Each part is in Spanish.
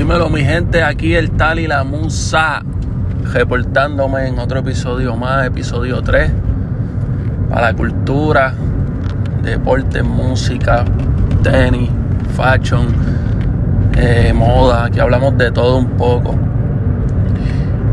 Dímelo mi gente, aquí el tal y la musa reportándome en otro episodio más, episodio 3, para la cultura, deporte, música, tenis, fashion, eh, moda, aquí hablamos de todo un poco.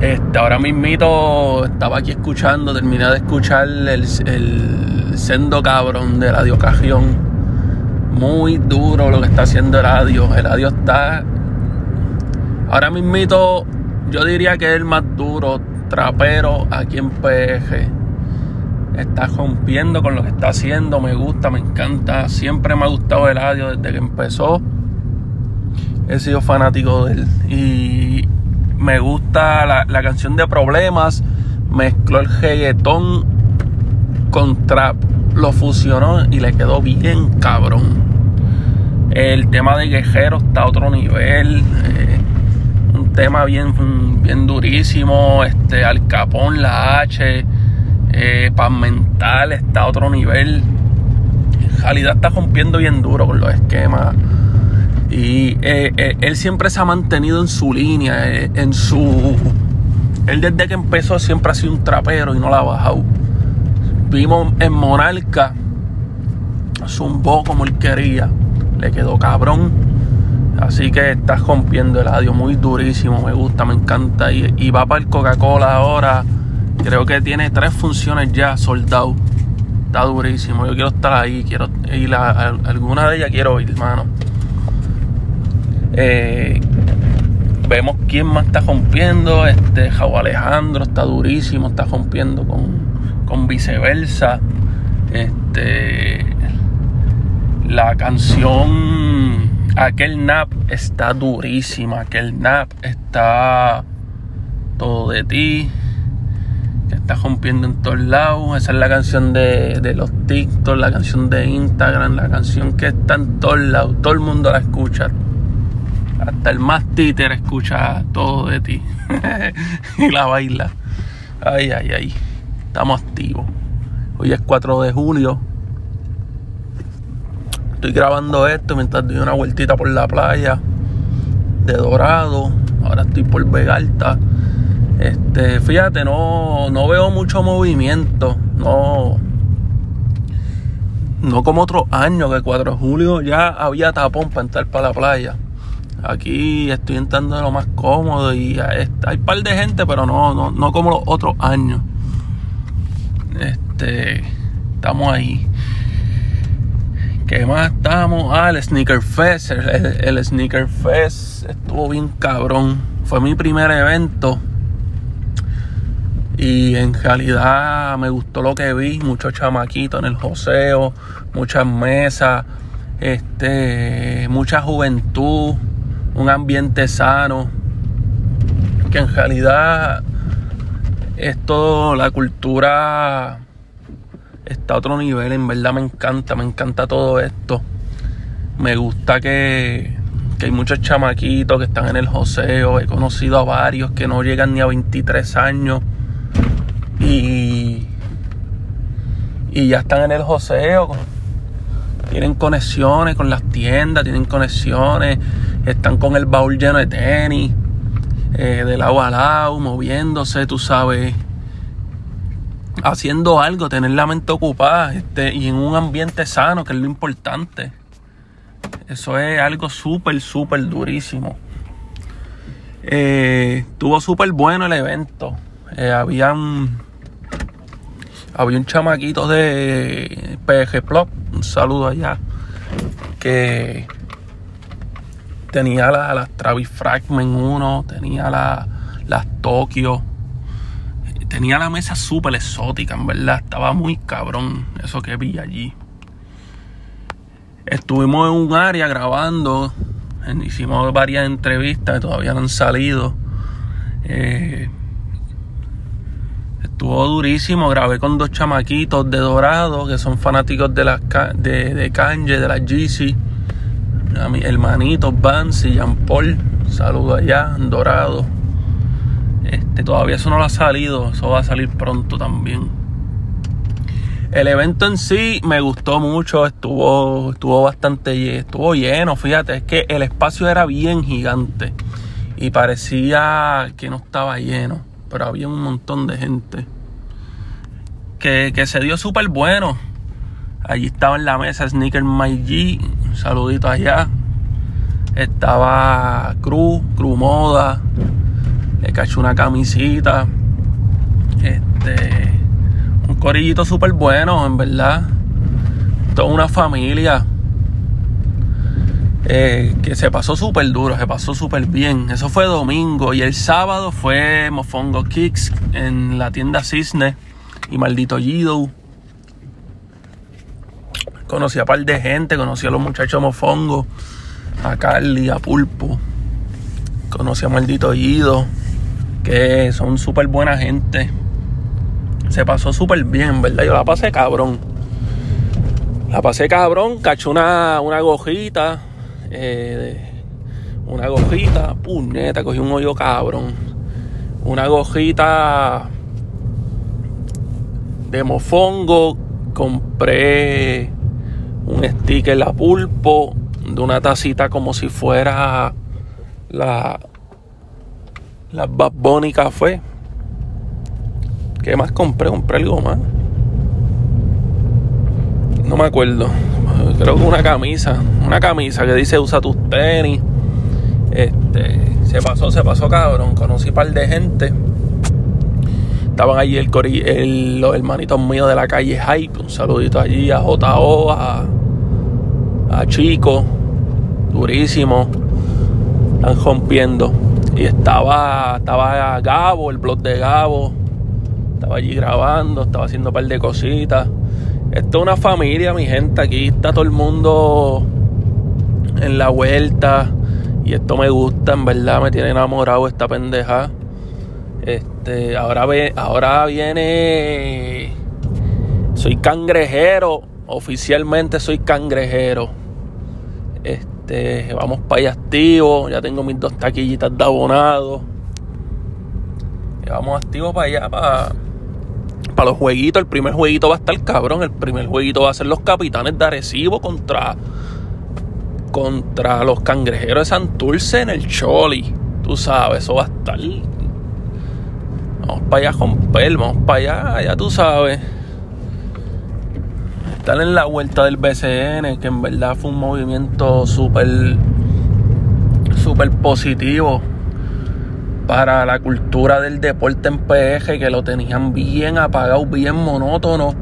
Este, ahora mismito estaba aquí escuchando, terminé de escuchar el, el sendo cabrón de Radio Cajión. Muy duro lo que está haciendo el radio. El radio está Ahora mismito, yo diría que es el más duro trapero aquí en PG. Está rompiendo con lo que está haciendo, me gusta, me encanta. Siempre me ha gustado el audio desde que empezó. He sido fanático de él. Y me gusta la, canción de Problemas. Mezcló el reggaetón con trap. Lo fusionó y le quedó bien cabrón. El tema de Guerrero está a otro nivel. Eh, tema bien, bien durísimo. Este, Al Capón, la H, eh, Pan Mental está a otro nivel. En realidad está rompiendo bien duro con los esquemas. Y eh, eh, él siempre se ha mantenido en su línea, eh, en su. Él desde que empezó siempre ha sido un trapero y no la ha bajado. Vimos en Monarca, zumbó como él quería, le quedó cabrón Así que está rompiendo el audio muy durísimo, me gusta, me encanta. Y, va para el Coca-Cola ahora. Creo que tiene tres funciones ya soldado. Está durísimo. Yo quiero estar ahí, quiero ir alguna de ellas, quiero ir, hermano. Eh, vemos quién más está rompiendo. Este Jau Alejandro está durísimo, está rompiendo con, con viceversa. Este la canción Aquel nap está durísima. Aquel nap está todo de ti. Que está rompiendo en todos lados. Esa es la canción de, los TikTok, la canción de Instagram, la canción que está en todos lados. Todo el mundo la escucha. Hasta el más títer escucha todo de ti. y la baila. Ay, ay, ay. Estamos activos. Hoy es 4 de julio estoy grabando esto mientras doy una vueltita por la playa de Dorado. Ahora estoy por Vegalta. Este, fíjate, no, no veo mucho movimiento. No. No como otros años, que 4 de julio ya había tapón para entrar para la playa. Aquí estoy entrando de lo más cómodo y hay un par de gente, pero no, no, no como los otros años. Este, estamos ahí. ¿Qué más estamos? Ah, el Sneaker Fest. El, Sneaker Fest estuvo bien cabrón. Fue mi primer evento. Y en realidad me gustó lo que vi. Muchos chamaquitos en el joseo. Muchas mesas. Este. Mucha juventud. Un ambiente sano. Que en realidad. Esto, la cultura está a otro nivel. En verdad me encanta, me encanta todo esto. Me gusta que, que hay muchos chamaquitos que están en el joseo. He conocido a varios que no llegan ni a 23 años. Y, y ya están en el joseo. Tienen conexiones con las tiendas, tienen conexiones. Están con el baúl lleno de tenis. Eh, de lado a moviéndose, tú sabes haciendo algo, tener la mente ocupada este, y en un ambiente sano, que es lo importante. Eso es algo súper, súper durísimo. Eh, estuvo súper bueno el evento. Eh, habían, había un chamaquito de PG Plop, un saludo allá, que tenía las Travis Fragment 1, tenía las Tokyo tenía la mesa súper exótica, en verdad. Estaba muy cabrón eso que vi allí. Estuvimos en un área grabando. Hicimos varias entrevistas que todavía no han salido. Eh, estuvo durísimo. Grabé con dos chamaquitos de Dorado que son fanáticos de, las de, de Kanye, de la GC. A mi hermanito Vance y Jean Paul. Saludo allá Dorado. Este, todavía eso no lo ha salido, eso va a salir pronto también. El evento en sí me gustó mucho, estuvo, estuvo bastante estuvo lleno, fíjate, es que el espacio era bien gigante y parecía que no estaba lleno, pero había un montón de gente. Que, que se dio súper bueno. Allí estaba en la mesa Sneaker My G, un saludito allá. Estaba Cruz, Cruz Moda, le caché una camisita. Este, un corillito súper bueno, en verdad. Toda una familia. Eh, que se pasó súper duro, se pasó súper bien. Eso fue domingo y el sábado fue Mofongo Kicks en la tienda Cisne y Maldito Yido. Conocí a par de gente, conocí a los muchachos Mofongo, a Carly, a Pulpo. Conocí a Maldito Yido, que son súper buena gente. Se pasó súper bien, ¿verdad? Yo la pasé cabrón. La pasé cabrón, caché una, una gojita eh, una gojita, puñeta, cogí un hoyo cabrón. Una gojita de mofongo, compré un sticker la pulpo de una tacita como si fuera la la Bad Bunny Café. ¿Qué más compré? Compré algo más. No me acuerdo creo que una camisa, una camisa que dice usa tus tenis. Este, se pasó, se pasó cabrón. Conocí un par de gente. Estaban allí el, los hermanitos míos de la calle Hype. Un saludito allí a JO, a, a Chico. Durísimo. Están rompiendo. Y estaba, estaba Gabo, el blog de Gabo. Estaba allí grabando, estaba haciendo un par de cositas. Esto es una familia, mi gente. Aquí está todo el mundo en la vuelta. Y esto me gusta, en verdad, me tiene enamorado esta pendeja. Este, ahora ve, ahora viene. Soy cangrejero. Oficialmente soy cangrejero. Este, vamos para allá activo. Ya tengo mis dos taquillitas de abonado. vamos activo para allá, para para los jueguitos, el primer jueguito va a estar cabrón. El primer jueguito va a ser los capitanes de Arecibo contra, contra los cangrejeros de Santurce en el Choli. Tú sabes, eso va a estar. Vamos para allá con pel, vamos para allá, ya tú sabes. Estar en la vuelta del BCN, que en verdad fue un movimiento súper, positivo para la cultura del deporte en PG que lo tenían bien apagado, bien monótono.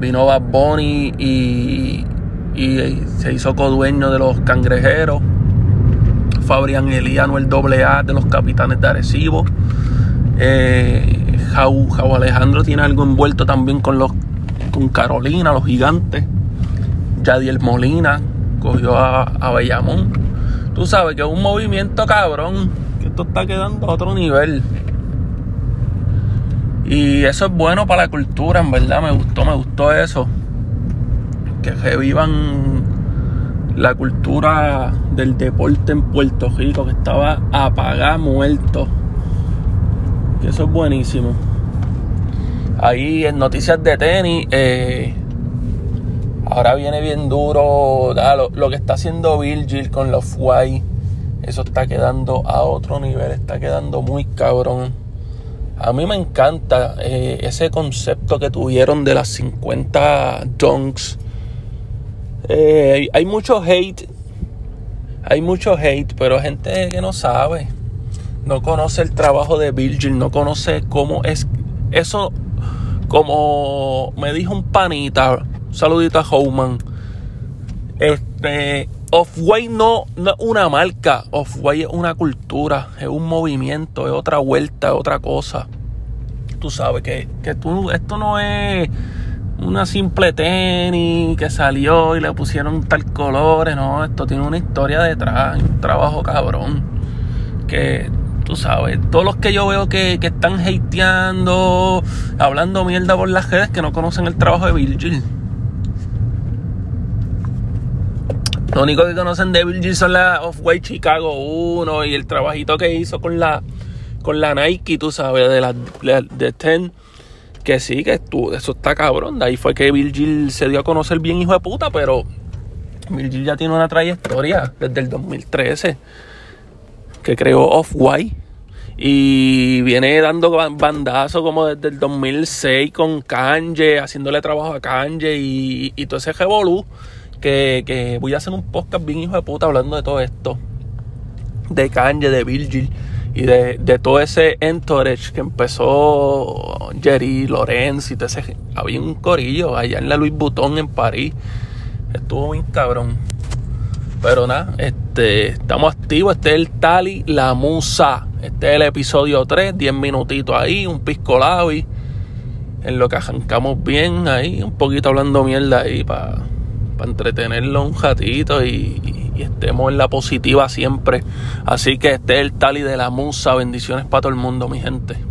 Vino Bad Bunny y, y se hizo codueño de los cangrejeros. Fabrián Eliano, el doble A de los capitanes de Arecibo. Eh, Jau, Alejandro tiene algo envuelto también con los con Carolina, los gigantes. Yadiel Molina cogió a, Bellamón. Tú sabes que es un movimiento cabrón esto está quedando a otro nivel. Y eso es bueno para la cultura, en verdad. Me gustó, me gustó eso. Que revivan la cultura del deporte en Puerto Rico, que estaba apagada, muerto. Que eso es buenísimo. Ahí en noticias de tenis, eh, ahora viene bien duro lo, que está haciendo Virgil con los White eso está quedando a otro nivel, está quedando muy cabrón. A mí me encanta eh, ese concepto que tuvieron de las 50 dunks. Eh, hay mucho hate, hay mucho hate, pero gente que no sabe, no conoce el trabajo de Virgil, no conoce cómo es eso. Como me dijo un panita, un saludito a Howman. Este, Off-White no, no, es una marca, Off-White es una cultura, es un movimiento, es otra vuelta, es otra cosa. Tú sabes que, que tú, esto no es una simple tenis que salió y le pusieron tal colores, no, esto tiene una historia detrás, un trabajo cabrón. Que tú sabes, todos los que yo veo que, están hateando, hablando mierda por las redes, que no conocen el trabajo de Virgil. Lo único que conocen de Virgil son la Off-White Chicago 1 y el trabajito que hizo con la, con la Nike, tú sabes, de la de, que sí, que eso está cabrón. De ahí fue que Virgil se dio a conocer bien, hijo de puta, pero Virgil ya tiene una trayectoria desde el 2013 que creó Off-White y viene dando bandazo como desde el 2006 con Kanye, haciéndole trabajo a Kanye y, y todo ese revolú. Que, que voy a hacer un podcast bien hijo de puta hablando de todo esto. De Kanye, de Virgil y de, de, todo ese entourage que empezó Jerry Lorenz y todo ese. Había un corillo allá en la Louis Vuitton en París. Estuvo bien cabrón. Pero nada, este, estamos activos. Este es el Tali La Musa. Este es el episodio 3, 10 minutitos ahí, un pisco y en lo que arrancamos bien ahí, un poquito hablando mierda ahí para entretenerlo un ratito y, y, estemos en la positiva siempre. Así que este es el Tali de la Musa. Bendiciones para todo el mundo, mi gente.